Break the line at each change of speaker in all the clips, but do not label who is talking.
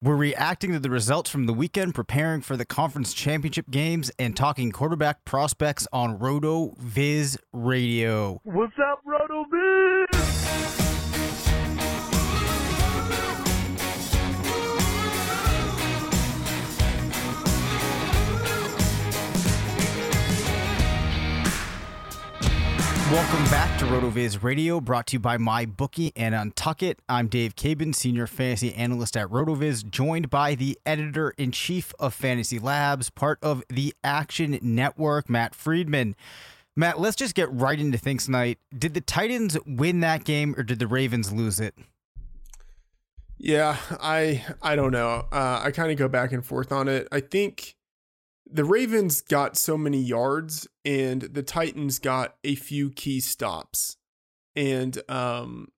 We're reacting to the results from the weekend, preparing for the conference championship games, and talking quarterback prospects on RotoViz Radio.
What's up, RotoViz?
Welcome back to RotoViz Radio, brought to you by MyBookie and Untuckit. I'm Dave Caban, Senior Fantasy Analyst at RotoViz, joined by the Editor in Chief of Fantasy Labs, part of the Action Network, Matt Freedman. Matt, let's just get right into things tonight. Did the Titans win that game or did the Ravens lose it?
Yeah, I I don't know. Uh, I kind of go back and forth on it. I think the Ravens got so many yards and the Titans got a few key stops. And um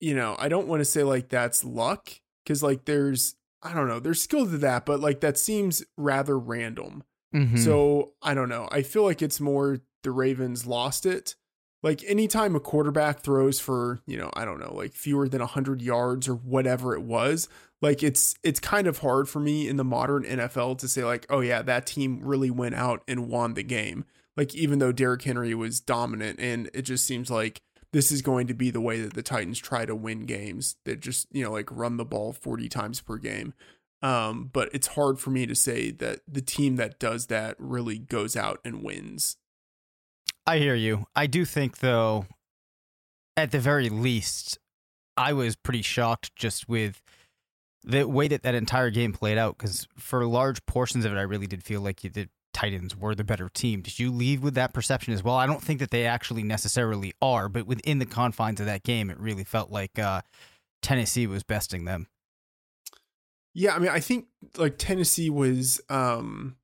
you know, I don't want to say like that's luck cuz like there's I don't know, there's skill to that, but like that seems rather random.
Mm-hmm.
So, I don't know. I feel like it's more the Ravens lost it. Like anytime a quarterback throws for, you know, I don't know, like fewer than 100 yards or whatever it was, like it's it's kind of hard for me in the modern NFL to say like, oh yeah, that team really went out and won the game. Like even though Derrick Henry was dominant, and it just seems like this is going to be the way that the Titans try to win games. That just you know like run the ball 40 times per game. Um, but it's hard for me to say that the team that does that really goes out and wins.
I hear you. I do think though, at the very least, I was pretty shocked just with the way that that entire game played out because for large portions of it, I really did feel like the Titans were the better team. Did you leave with that perception as well? I don't think that they actually necessarily are, but within the confines of that game, it really felt like uh, Tennessee was besting them.
Yeah, I mean, I think like Tennessee was. um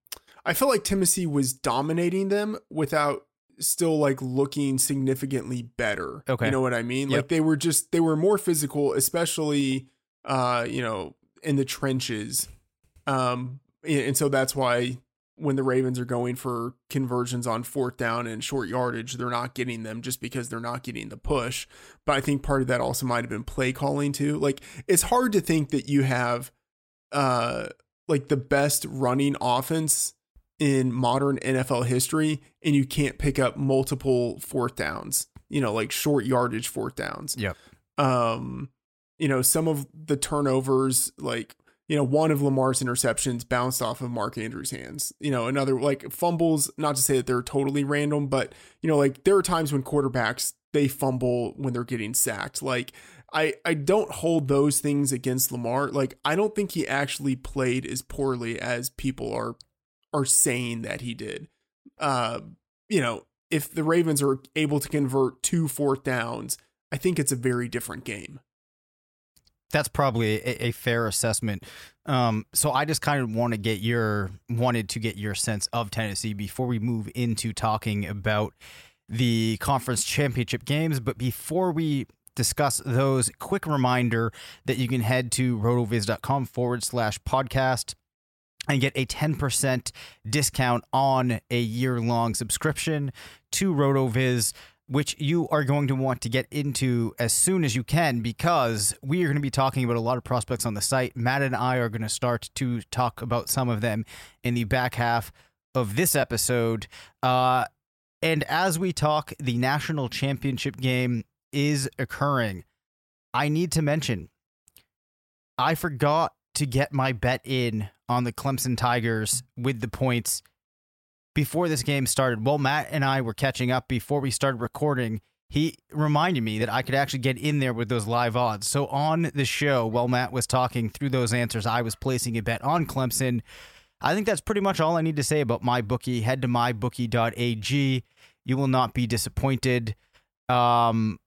I felt like Tennessee was dominating them without still like looking significantly better.
Okay.
You know what I mean?
Yep.
Like they were just they were more physical, especially uh, you know, in the trenches. Um and so that's why when the Ravens are going for conversions on fourth down and short yardage, they're not getting them just because they're not getting the push. But I think part of that also might have been play calling too. Like it's hard to think that you have uh like the best running offense in modern NFL history and you can't pick up multiple fourth downs, you know, like short yardage fourth downs.
Yep.
Um, you know, some of the turnovers, like, you know, one of Lamar's interceptions bounced off of Mark Andrews' hands. You know, another like fumbles, not to say that they're totally random, but you know, like there are times when quarterbacks they fumble when they're getting sacked. Like I I don't hold those things against Lamar. Like I don't think he actually played as poorly as people are are saying that he did. Uh, you know, if the Ravens are able to convert two fourth downs, I think it's a very different game.
That's probably a, a fair assessment. Um, so I just kind of want to get your wanted to get your sense of Tennessee before we move into talking about the conference championship games. But before we discuss those, quick reminder that you can head to rotoviz.com forward slash podcast and get a 10% discount on a year long subscription to RotoViz, which you are going to want to get into as soon as you can because we are going to be talking about a lot of prospects on the site. Matt and I are going to start to talk about some of them in the back half of this episode. Uh, and as we talk, the national championship game is occurring. I need to mention, I forgot to get my bet in on the Clemson Tigers with the points before this game started. Well, Matt and I were catching up before we started recording. He reminded me that I could actually get in there with those live odds. So on the show, while Matt was talking through those answers, I was placing a bet on Clemson. I think that's pretty much all I need to say about MyBookie. Head to mybookie.ag. You will not be disappointed. Um,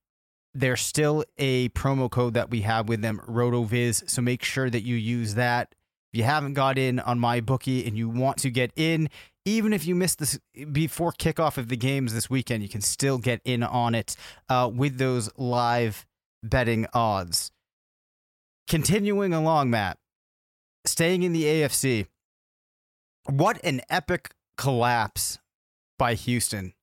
there's still a promo code that we have with them, RotoViz. So make sure that you use that. If you haven't got in on MyBookie and you want to get in, even if you missed this before kickoff of the games this weekend, you can still get in on it uh, with those live betting odds. Continuing along, Matt, staying in the AFC, what an epic collapse by Houston.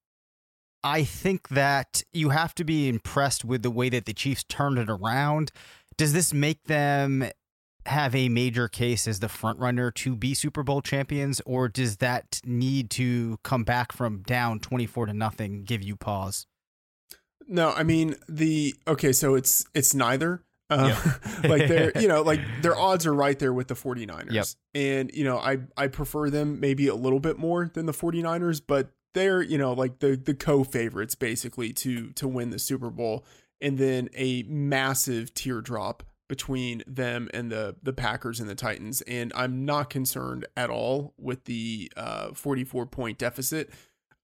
I think that you have to be impressed with the way that the Chiefs turned it around. Does this make them have a major case as the front runner to be Super Bowl champions, or does that need to come back from down twenty four to nothing give you pause?
No, I mean the okay, so it's it's neither. Uh, like they're you know like their odds are right there with the 49ers
Yep.
and you know i i prefer them maybe a little bit more than the 49ers but they're you know like the the co-favorites basically to to win the super bowl and then a massive teardrop between them and the the packers and the titans and i'm not concerned at all with the uh 44 point deficit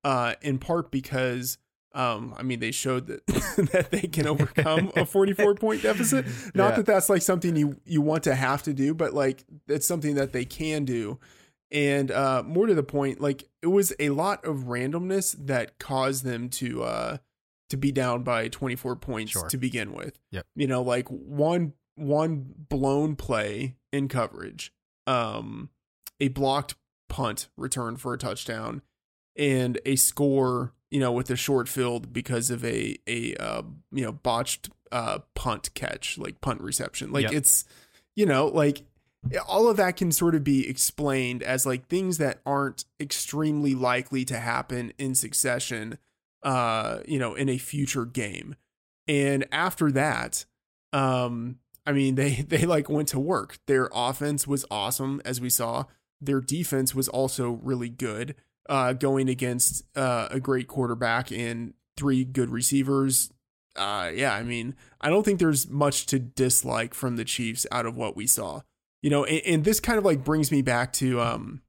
uh in part because um, I mean, they showed that that they can overcome a 44 point deficit. Not
Yeah.
that that's like something you you want to have to do, but like it's something that they can do. And uh, more to the point, like it was a lot of randomness that caused them to uh, to be down by 24 points
Sure.
to begin with.
Yep.
You know, like one one blown play in coverage, um, a blocked punt return for a touchdown, and a score, you know, with a short field because of a a uh, you know botched uh, punt catch, like punt reception. Like
Yep.
it's you know like all of that can sort of be explained as like things that aren't extremely likely to happen in succession uh you know in a future game and after that um i mean they they like went to work. Their offense was awesome as we saw. Their defense was also really good uh going against uh a great quarterback and three good receivers. Uh yeah i mean i don't think there's much to dislike from the chiefs out of what we saw. You know and, and this kind of like brings me back to um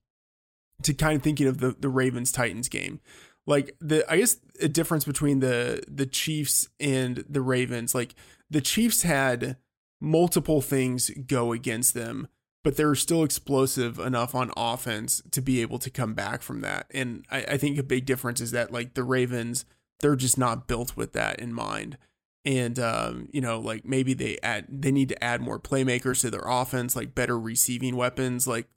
to kind of thinking of the the ravens titans game. Like the i guess a difference between the the chiefs and the ravens like the chiefs had multiple things go against them but they're still explosive enough on offense to be able to come back from that. And I, I think a big difference is that like the ravens they're just not built with that in mind. And um, you know like maybe they add they need to add more playmakers to their offense like better receiving weapons. Like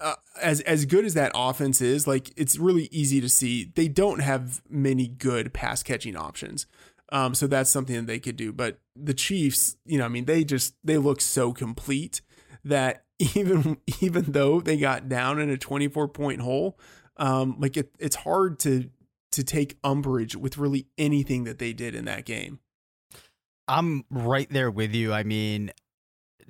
uh, as as good as that offense is like it's really easy to see they don't have many good pass catching options um, so that's something that they could do but the chiefs you know i mean they just they look so complete that even even though they got down in a 24 point hole um, like it, it's hard to to take umbrage with really anything that they did in that game
I'm right there with you. I mean,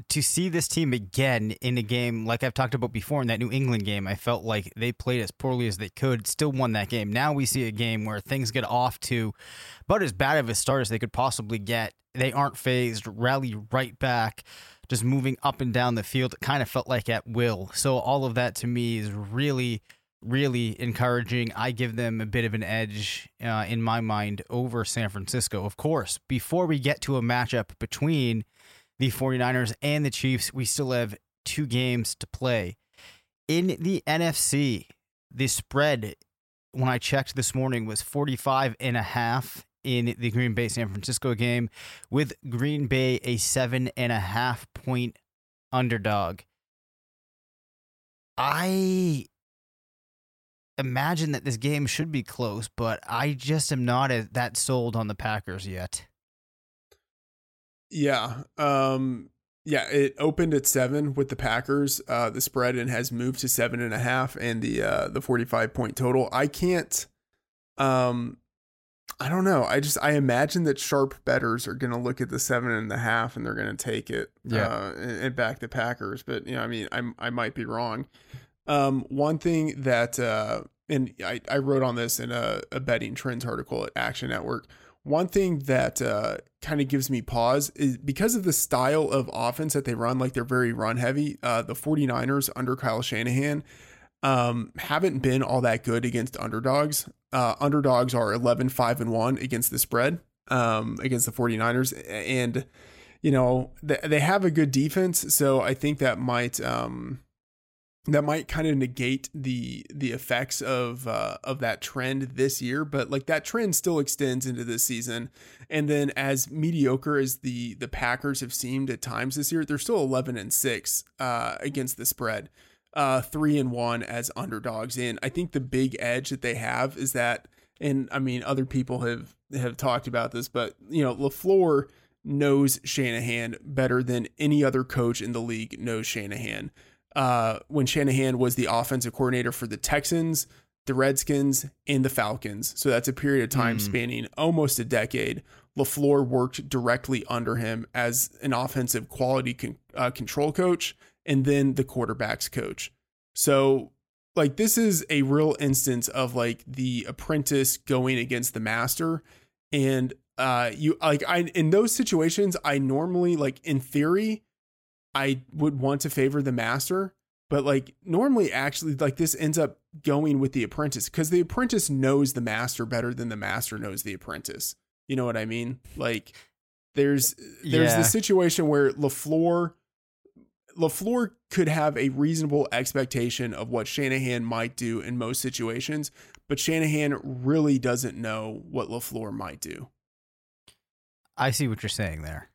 to see this team again in a game like I've talked about before in that New England game, I felt like they played as poorly as they could, still won that game. Now we see a game where things get off to about as bad of a start as they could possibly get. They aren't phased, rally right back, just moving up and down the field. It kind of felt like at will. So all of that to me is really really encouraging. I give them a bit of an edge uh, in my mind over San Francisco. Of course, before we get to a matchup between the 49ers and the Chiefs. We still have two games to play. In the NFC, the spread when I checked this morning was 45 and a half in the Green Bay San Francisco game with Green Bay a seven and a half point underdog. I imagine that this game should be close, but I just am not that sold on the Packers yet.
Yeah. Um yeah, it opened at seven with the Packers, uh, the spread, and has moved to seven and a half and the uh the forty five point total. I can't um I don't know. I just I imagine that sharp betters are gonna look at the seven and a half and they're gonna take it
Yeah.
uh and, and back the Packers. But you know, I mean I I might be wrong. Um one thing that uh and I, I wrote on this in a, a betting trends article at Action Network. One thing that uh, kind of gives me pause is because of the style of offense that they run, like they're very run heavy. Uh, the 49ers under Kyle Shanahan um, haven't been all that good against underdogs. Uh, underdogs are 11, 5, and 1 against the spread um, against the 49ers. And, you know, th- they have a good defense. So I think that might. Um, that might kind of negate the the effects of uh, of that trend this year, but like that trend still extends into this season. And then as mediocre as the the Packers have seemed at times this year, they're still eleven and six uh, against the spread, uh, three and one as underdogs. And I think the big edge that they have is that, and I mean other people have have talked about this, but you know LaFleur knows Shanahan better than any other coach in the league knows Shanahan uh, when Shanahan was the offensive coordinator for the Texans, the Redskins, and the Falcons. So that's a period of time
Mm.
spanning almost a decade. LaFleur worked directly under him as an offensive quality con- uh, control coach and then the quarterback's coach. So, like, this is a real instance of like the apprentice going against the master. And, uh, you like, I, in those situations, I normally, like, in theory, I would want to favor the master, but like normally actually like this ends up going with the apprentice because the apprentice knows the master better than the master knows the apprentice. You know what I mean? Like there's there's
Yeah.
the situation where LaFleur LaFleur could have a reasonable expectation of what Shanahan might do in most situations, but Shanahan really doesn't know what LaFleur might do.
I see what you're saying there.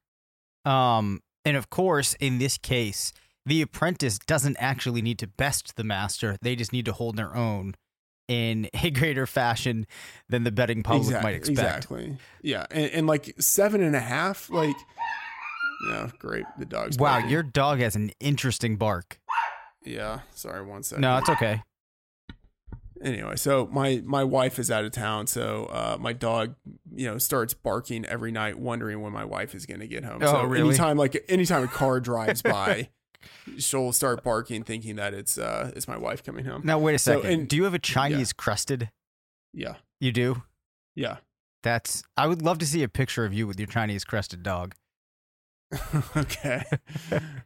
Um, and of course, in this case, the apprentice doesn't actually need to best the master. They just need to hold their own in a greater fashion than the betting public might expect.
Exactly. Yeah. And, and like seven and a half, like, yeah, great. The dog's
Wow,
barking.
your dog has an interesting bark.
Yeah. Sorry, one second.
No, it's okay.
Anyway, so my my wife is out of town, so uh, my dog, you know, starts barking every night, wondering when my wife is going to get home.
Oh,
so
really?
anytime like anytime a car drives by, she'll start barking, thinking that it's uh it's my wife coming home.
Now wait a
So,
second.
and-
do you have a Chinese crested?
Yeah.
You do.
Yeah.
That's. I would love to see a picture of you with your Chinese crested dog.
okay.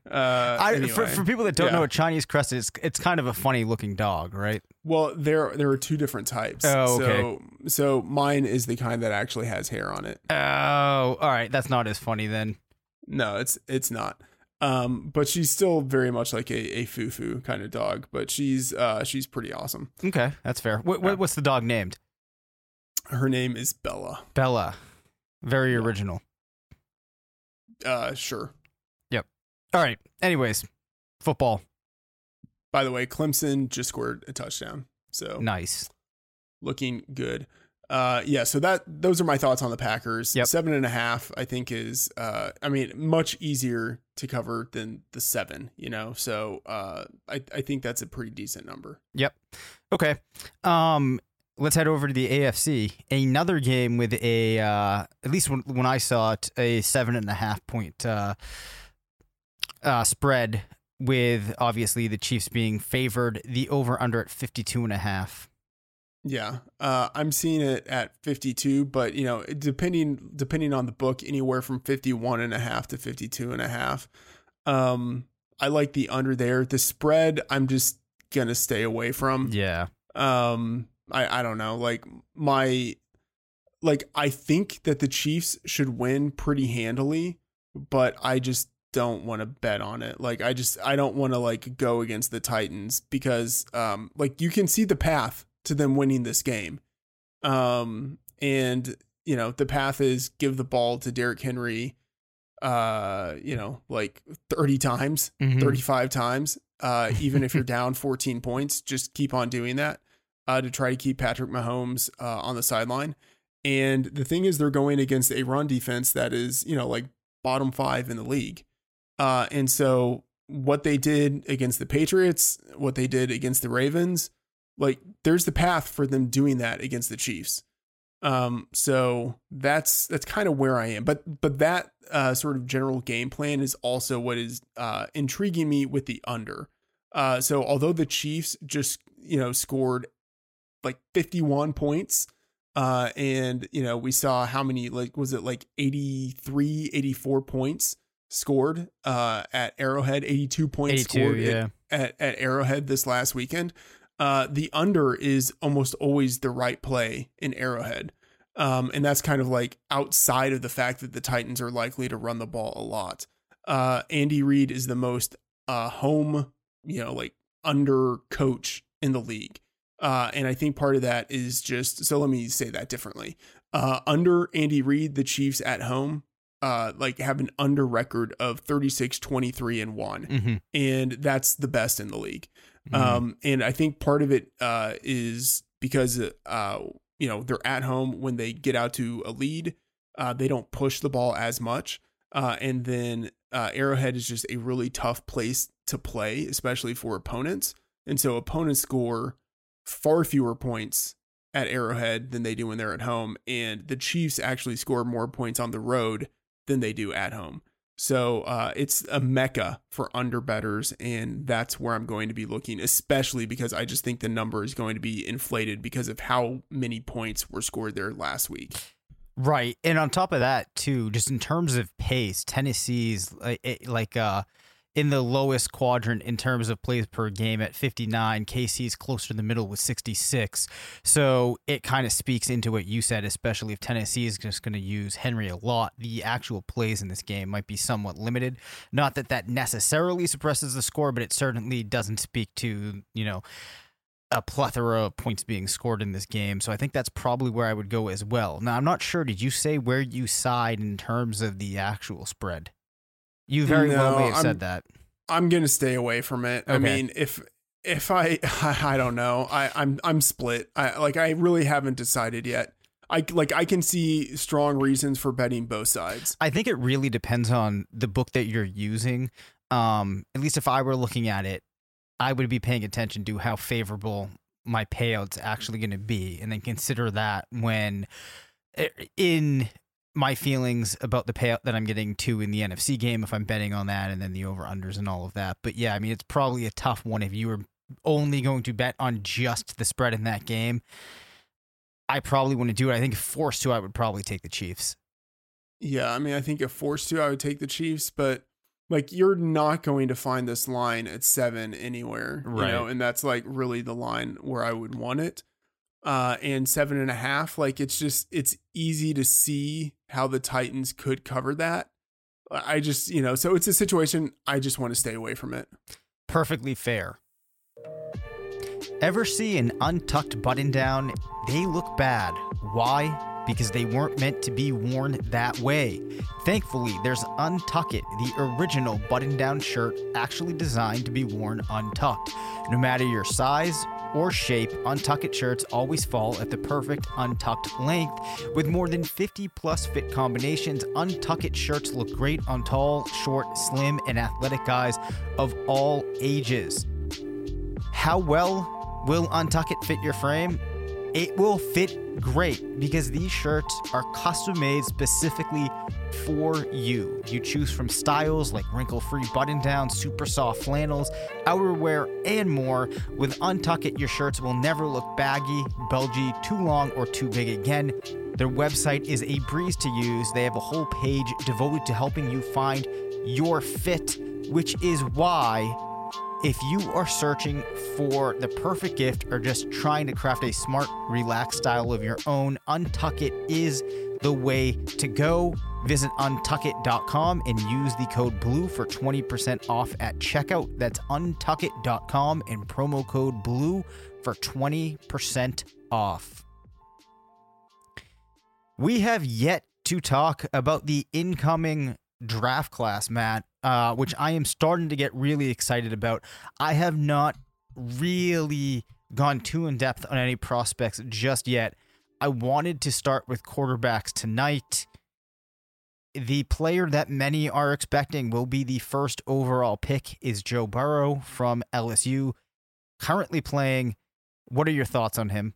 Uh,
I, for,
anyway.
for people that don't
Yeah.
know what Chinese crested is, it's kind of a funny looking dog, right?
Well, there there are two different types.
Oh, okay.
So so mine is the kind that actually has hair on it.
Oh, all right. That's not as funny then.
No, it's it's not. Um, but she's still very much like a, a foo-foo kind of dog, but she's uh she's pretty awesome.
Okay, that's fair. What, what, what's the dog named?
Her name is Bella.
Bella. Very original.
Uh sure. Yep.
All right. Anyways, football.
By the way, Clemson just scored a touchdown. So
Nice.
looking good. Uh, yeah, so that those are my thoughts on the Packers.
Yep.
Seven and a half, I think, is uh, I mean, much easier to cover than the seven. You know, so uh, I I think that's a pretty decent number.
Yep. Okay. Um, let's head over to the AFC. Another game with a uh, at least when, when I saw it, a seven and a half point uh, uh, spread with obviously the Chiefs being favored. The over under at 52 and a half.
Yeah, uh, I'm seeing it at 52, but you know, depending depending on the book, anywhere from 51 and a half to 52 and a half. Um, I like the under there. The spread, I'm just gonna stay away from.
Yeah.
um i i don't know like my like i think that the chiefs should win pretty handily but i just don't want to bet on it. Like I just I don't want to like go against the Titans because um like you can see the path to them winning this game. Um and you know, the path is give the ball to Derrick Henry uh, you know, like 30 times,
Mhm.
35 times. Uh even if you're down 14 points, just keep on doing that uh to try to keep Patrick Mahomes uh on the sideline. And the thing is they're going against a run defense that is, you know, like bottom 5 in the league. Uh, and so what they did against the Patriots, what they did against the Ravens, like there's the path for them doing that against the Chiefs. Um, so that's that's kind of where I am. But but that uh, sort of general game plan is also what is uh, intriguing me with the under. Uh, so although the Chiefs just you know scored like 51 points, uh, and you know we saw how many like was it like 83, 84 points scored uh, at Arrowhead, 82 points
82,
scored at-
yeah.
at, at Arrowhead this last weekend. Uh, the under is almost always the right play in Arrowhead. Um, and that's kind of like outside of the fact that the Titans are likely to run the ball a lot. Uh, Andy Reid is the most uh, home, you know, like under coach in the league. Uh, and I think part of that is just so let me say that differently. Uh, under Andy Reid, the Chiefs at home, uh, like have an under record of 36, 23, and one
Mm-hmm.
and that's the best in the league. Um, and I think part of it uh, is because uh, you know they're at home when they get out to a lead, uh, they don't push the ball as much, uh, and then uh, Arrowhead is just a really tough place to play, especially for opponents, and so opponents score far fewer points at Arrowhead than they do when they're at home, and the Chiefs actually score more points on the road than they do at home. So uh, it's a mecca for under betters, and that's where I'm going to be looking, especially because I just think the number is going to be inflated because of how many points were scored there last week.
Right. And on top of that, too, just in terms of pace, Tennessee's like, like uh in the lowest quadrant in terms of plays per game at 59. KC's closer to the middle with 66. So it kind of speaks into what you said, especially if Tennessee is just going to use Henry a lot. The actual plays in this game might be somewhat limited. Not that that necessarily suppresses the score, but it certainly doesn't speak to, you know, a plethora of points being scored in this game. So I think that's probably where I would go as well. Now, I'm not sure. Did you say where you side in terms of the actual spread? You very well may have
I'm-
said that.
I'm gonna stay away from it. I mean, if if I I don't know, I I'm I'm split. I like I really haven't decided yet. I like I can see strong reasons for betting both sides.
I think it really depends on the book that you're using. Um, at least if I were looking at it, I would be paying attention to how favorable my payout's actually going to be, and then consider that when eh, in my feelings about the payout that I'm getting to in the NFC game, if I'm betting on that, and then the over unders and all of that. But yeah, I mean, it's probably a tough one if you were only going to bet on just the spread in that game. I probably wouldn't do it. I think if forced to, I would probably take the Chiefs.
Yeah, I mean, I think if forced to, I would take the Chiefs, but like you're not going to find this line at seven anywhere, you know,
Right.
and that's like really the line where I would want it. Uh, and seven and a half, like it's just it's easy to see how the Titans could cover that. I just, you know, so it's a situation I just want to stay away from it.
perfectly fair. Ever see an untucked button down? They look bad. Why? Because they weren't meant to be worn that way. Thankfully, there's Untuckit, the original button down shirt actually designed to be worn untucked. No matter your size or shape, Untuckit shirts always fall at the perfect untucked length. With more than 50 plus fit combinations, Untuckit shirts look great on tall, short, slim, and athletic guys of all ages. How well will Untuckit fit your frame? It will fit great because these shirts are custom made specifically for you. You choose from styles like wrinkle free button down, super soft flannels, outerwear, and more. With Untuckit, your shirts will never look baggy, bulgy, too long, or too big again. Their website is a breeze to use. They have a whole page devoted to helping you find your fit, which is why if you are searching for the perfect gift or just trying to craft a smart, relaxed style of your own, Untuckit is the way to go. Visit untuckit.com and use the code BLUE for 20% off at checkout. That's untuckit.com and promo code BLUE for 20% off. We have yet to talk about the incoming draft class, Matt, uh, which I am starting to get really excited about. I have not really gone too in depth on any prospects just yet. I wanted to start with quarterbacks tonight. The player that many are expecting will be the first overall pick is Joe Burrow from LSU, currently playing. What are your thoughts on him?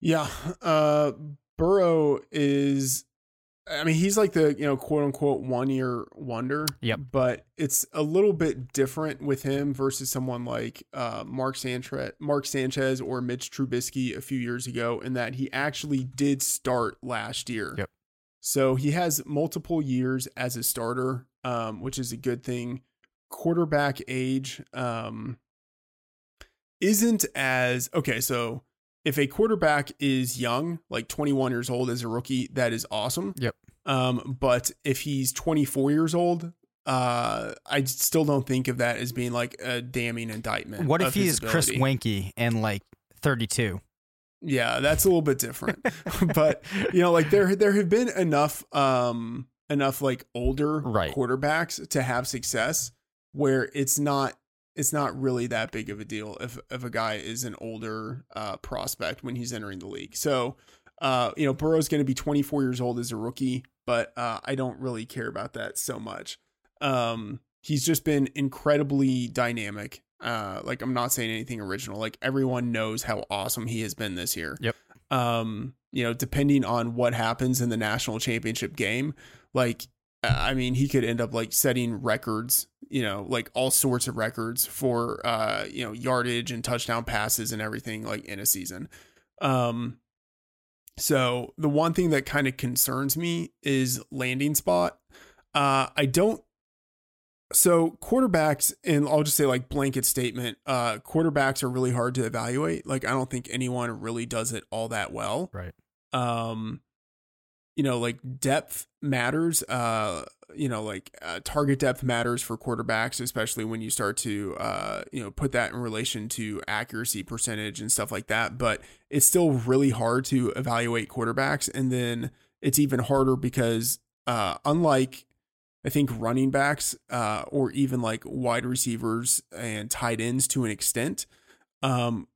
Yeah, uh, Burrow is. I mean, he's like the you know quote unquote one year wonder.
Yep.
But it's a little bit different with him versus someone like uh, Mark Sanchez, Mark Sanchez or Mitch Trubisky a few years ago, in that he actually did start last year.
Yep.
So he has multiple years as a starter, um, which is a good thing. Quarterback age um, isn't as okay. So if a quarterback is young, like 21 years old as a rookie, that is awesome.
Yep.
Um, but if he's 24 years old, uh, I still don't think of that as being like a damning indictment.
What if
of his
he's Chris
ability.
Weinke and like 32?
Yeah, that's a little bit different. but you know, like there there have been enough um enough like older
Right.
quarterbacks to have success where it's not it's not really that big of a deal if if a guy is an older uh prospect when he's entering the league. So uh you know, Burrow's going to be 24 years old as a rookie, but uh I don't really care about that so much. Um he's just been incredibly dynamic. Uh like I'm not saying anything original. Like everyone knows how awesome he has been this year.
Yep.
Um you know, depending on what happens in the national championship game, like I mean, he could end up like setting records, you know, like all sorts of records for uh, you know, yardage and touchdown passes and everything like in a season. Um so the one thing that kind of concerns me is landing spot. Uh I don't so quarterbacks and I'll just say like blanket statement, uh quarterbacks are really hard to evaluate. Like I don't think anyone really does it all that well
Right.
um you know like depth matters uh you know like uh, target depth matters for quarterbacks especially when you start to uh you know put that in relation to accuracy percentage and stuff like that. But it's still really hard to evaluate quarterbacks and then it's even harder because uh unlike I think running backs uh or even like wide receivers and tight ends to an extent um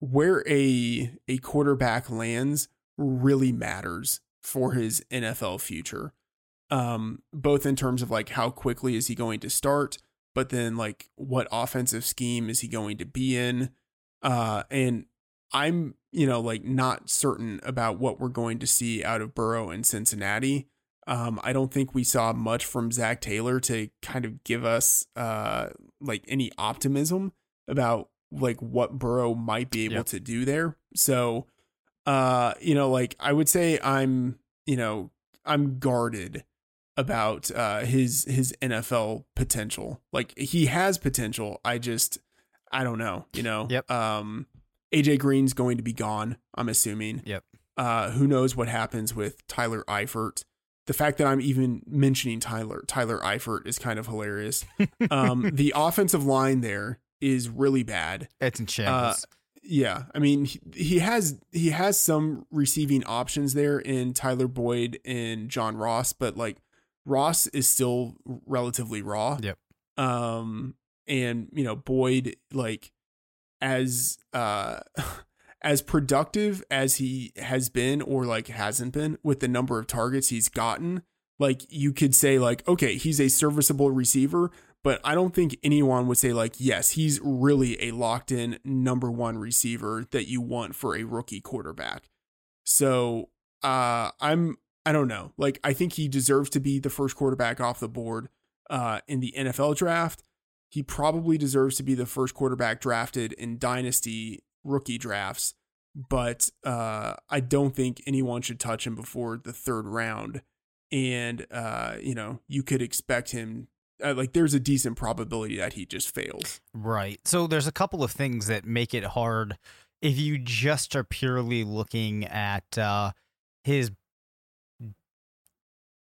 where a a quarterback lands really matters for his NFL future. Um, both in terms of like how quickly is he going to start, but then like what offensive scheme is he going to be in? Uh, and I'm, you know, like not certain about what we're going to see out of Burrow in Cincinnati. Um, I don't think we saw much from Zach Taylor to kind of give us uh like any optimism about like what Burrow might be able
Yep.
to do there. So uh you know like I would say I'm you know I'm guarded about uh his his NFL potential. Like he has potential. I just I don't know, you know.
Yep.
Um AJ Green's going to be gone, I'm assuming.
Yep.
Uh who knows what happens with Tyler Eifert. The fact that I'm even mentioning Tyler Tyler Eifert is kind of hilarious. Um the offensive line there is really bad.
It's in shambles.
Yeah, I mean he, he has he has some receiving options there in Tyler Boyd and John Ross, but like Ross is still relatively raw.
Yep.
Um and you know Boyd like as uh as productive as he has been or like hasn't been with the number of targets he's gotten, like you could say like okay, he's a serviceable receiver, but I don't think anyone would say like yes, he's really a locked in number 1 receiver that you want for a rookie quarterback. So, uh I'm I don't know. Like I think he deserves to be the first quarterback off the board uh in the NFL draft. He probably deserves to be the first quarterback drafted in dynasty rookie drafts, but uh I don't think anyone should touch him before the third round. And uh you know, you could expect him uh, like there's a decent probability that he just fails.
Right. So there's a couple of things that make it hard if you just are purely looking at uh, his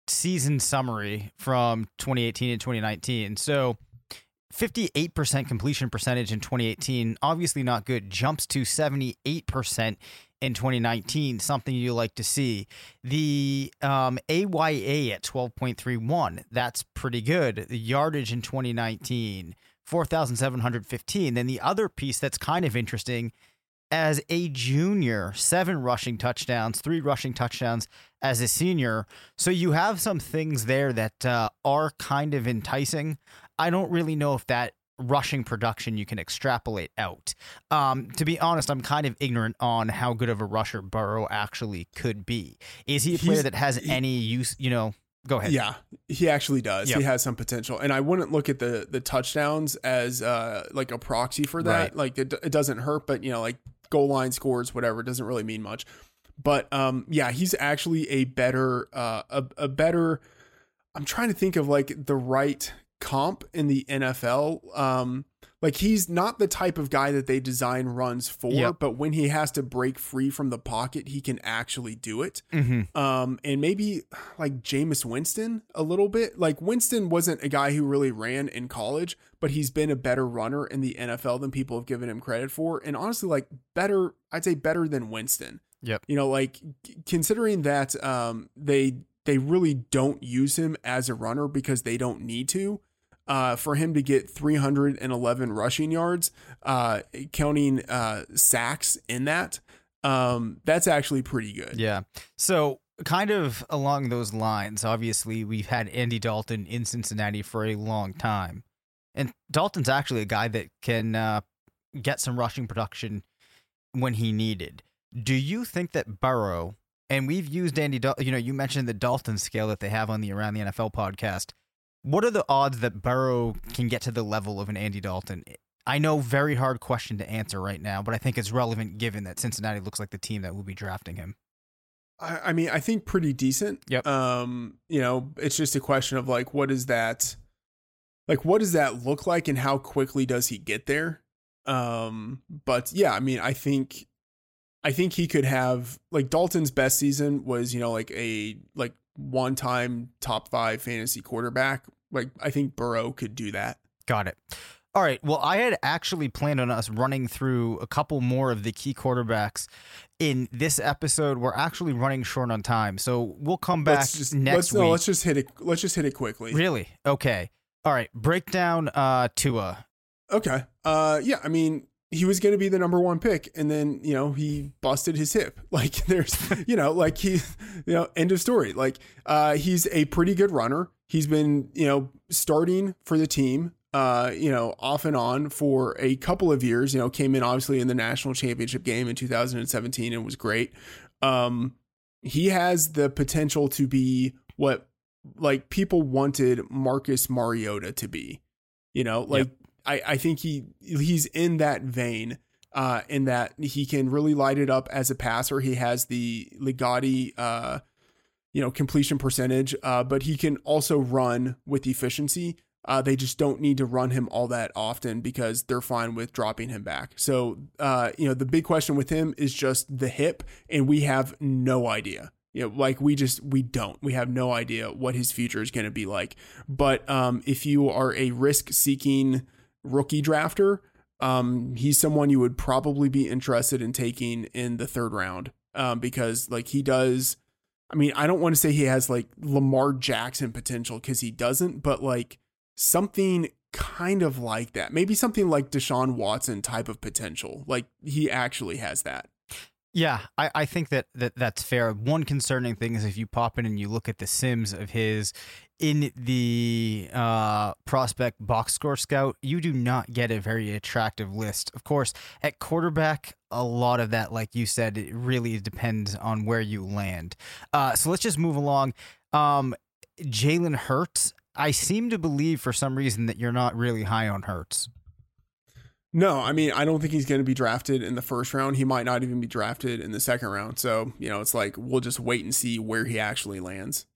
season summary from 2018 and 2019. So 58% completion percentage in 2018, obviously not good, jumps to 78% in 2019, something you like to see. The um, AYA at 12.31, that's pretty good. The yardage in 2019, 4,715. Then the other piece that's kind of interesting as a junior, seven rushing touchdowns, three rushing touchdowns as a senior. So you have some things there that uh, are kind of enticing. I don't really know if that rushing production you can extrapolate out. Um, to be honest, I'm kind of ignorant on how good of a rusher Burrow actually could be. Is he a player
He's-
that has
he-
any use? You know, go ahead.
Yeah, he actually does.
Yep.
He has some potential, and I wouldn't look at the the touchdowns as uh like a proxy for that.
Right.
Like it, it doesn't hurt, but you know, like goal line scores, whatever, it doesn't really mean much. But um, yeah, he's actually a better uh a, a better. I'm trying to think of like the right comp in the NFL. Um, like he's not the type of guy that they design runs for,
Yep.
but when he has to break free from the pocket, he can actually do it
hmm
um, and maybe like Jameis Winston a little bit. Like Winston wasn't a guy who really ran in college, but he's been a better runner in the NFL than people have given him credit for. And honestly, like better, I'd say better than Winston.
Yep.
You know, like considering that um, they they really don't use him as a runner because they don't need to. Uh, for him to get 311 rushing yards, uh, counting uh, sacks in that, um, that's actually pretty good.
Yeah. So, kind of along those lines, obviously, we've had Andy Dalton in Cincinnati for a long time. And Dalton's actually a guy that can uh, get some rushing production when he needed. Do you think that Burrow, and we've used Andy, Dal- you know, you mentioned the Dalton scale that they have on the Around the NFL podcast. What are the odds that Burrow can get to the level of an Andy Dalton? I know, very hard question to answer right now, but I think it's relevant given that Cincinnati looks like the team that will be drafting him.
I, I mean, I think pretty decent.
Yep.
Um, you know, it's just a question of like, what is that? Like, what does that look like, and how quickly does he get there? Um, but yeah, I mean, I think, I think he could have like Dalton's best season was you know like a like one time top five fantasy quarterback. Like, I think Burrow could do that.
Got it. All right. Well, I had actually planned on us running through a couple more of the key quarterbacks in this episode. We're actually running short on time, so we'll come back
let's just
next
let's
week.
no, let's just hit it. Let's just hit it quickly.
really? Okay. All right. Break down uh, Tua.
Okay. Uh yeah, I mean, he was going to be the number 1 pick and then, you know, he busted his hip. Like there's, you know, like he you know, end of story. Like uh he's a pretty good runner. He's been, you know, starting for the team uh, you know, off and on for a couple of years, you know, came in obviously in the national championship game in 2017 and was great. Um he has the potential to be what like people wanted Marcus Mariota to be. You know, like I, I think he he's in that vein, uh, in that he can really light it up as a passer. He has the Ligati uh, you know, completion percentage, uh, but he can also run with efficiency. Uh, they just don't need to run him all that often because they're fine with dropping him back. So, uh, you know, the big question with him is just the hip, and we have no idea. You know, like we just we don't. We have no idea what his future is going to be like. But um, if you are a risk-seeking rookie drafter, um, he's someone you would probably be interested in taking in the third round um, because like he does. I mean, I don't want to say he has like Lamar Jackson potential because he doesn't, but like something kind of like that. Maybe something like Deshaun Watson type of potential. Like he actually has that.
Yeah, I, I think that, that that's fair. One concerning thing is if you pop in and you look at the sims of his in the uh, prospect box score scout, you do not get a very attractive list. Of course, at quarterback, a lot of that, like you said, it really depends on where you land. Uh, so let's just move along. Um, Jalen Hurts, I seem to believe for some reason that you're not really high on Hurts.
No, I mean, I don't think he's going to be drafted in the first round. He might not even be drafted in the second round. So, you know, it's like we'll just wait and see where he actually lands.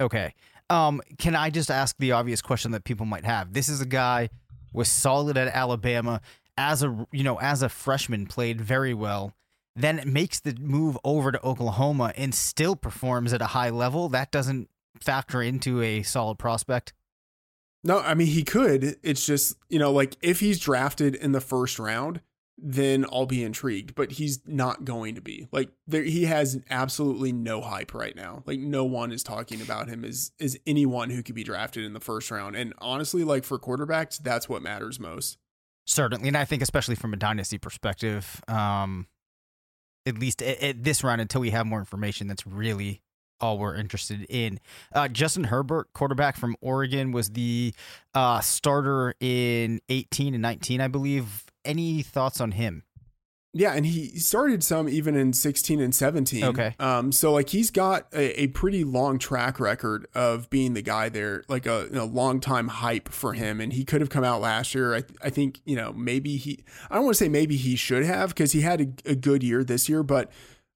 Okay. Um, can I just ask the obvious question that people might have? This is a guy was solid at Alabama as a you know as a freshman, played very well. Then makes the move over to Oklahoma and still performs at a high level. That doesn't factor into a solid prospect?
No, I mean he could. It's just, you know, like if he's drafted in the first round, then I'll be intrigued, but he's not going to be. Like there he has absolutely no hype right now. Like no one is talking about him as as anyone who could be drafted in the first round. And honestly, like for quarterbacks, that's what matters most.
Certainly, and I think especially from a dynasty perspective, um, at least at, at this round, until we have more information, that's really all we're interested in. Uh, Justin Herbert, quarterback from Oregon, was the uh, starter in 18 and 19, I believe. Any thoughts on him?
Yeah, and he started some even in 16 and 17.
Okay.
Um, so like he's got a, a pretty long track record of being the guy there, like a, long time hype for him. And he could have come out last year. I, I think, you know, maybe he, I don't want to say maybe he should have because he had a, a good year this year, but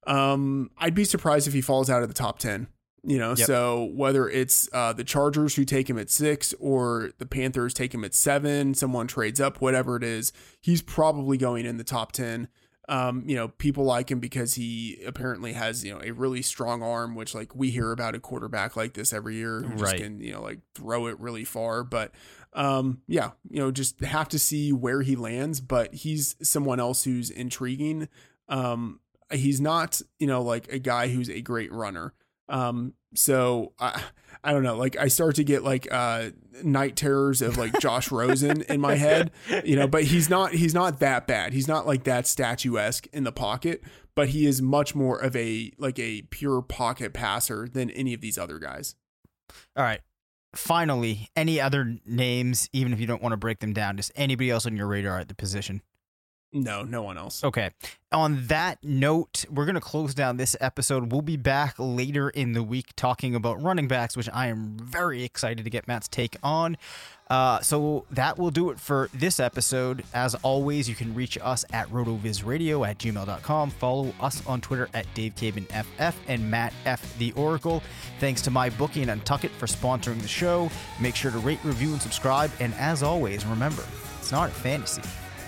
um, I'd be surprised if he falls out of the top 10. You know,
Yep.
so whether it's uh, the Chargers who take him at six or the Panthers take him at seven, someone trades up, whatever it is, he's probably going in the top 10. Um, you know, people like him because he apparently has, you know, a really strong arm, which like we hear about a quarterback like this every year who just
Right.
can, you know, like throw it really far. But um, yeah, you know, just have to see where he lands. But he's someone else who's intriguing. Um, he's not, you know, like a guy who's a great runner. Um, so I, I don't know, like I start to get like uh night terrors of like Josh Rosen in my head, you know, but he's not he's not that bad. He's not like that statuesque in the pocket, but he is much more of a like a pure pocket passer than any of these other guys.
All right. Finally, any other names, even if you don't want to break them down, just anybody else on your radar at the position?
No, no one else.
Okay. On that note, we're going to close down this episode. We'll be back later in the week talking about running backs, which I am very excited to get Matt's take on. Uh, so that will do it for this episode. As always, you can reach us at rotovizradio at gmail.com. Follow us on Twitter at DaveCabanFF and Matt F. The Oracle. Thanks to MyBookie and Untuckit for sponsoring the show. Make sure to rate, review, and subscribe. And as always, remember, it's not a fantasy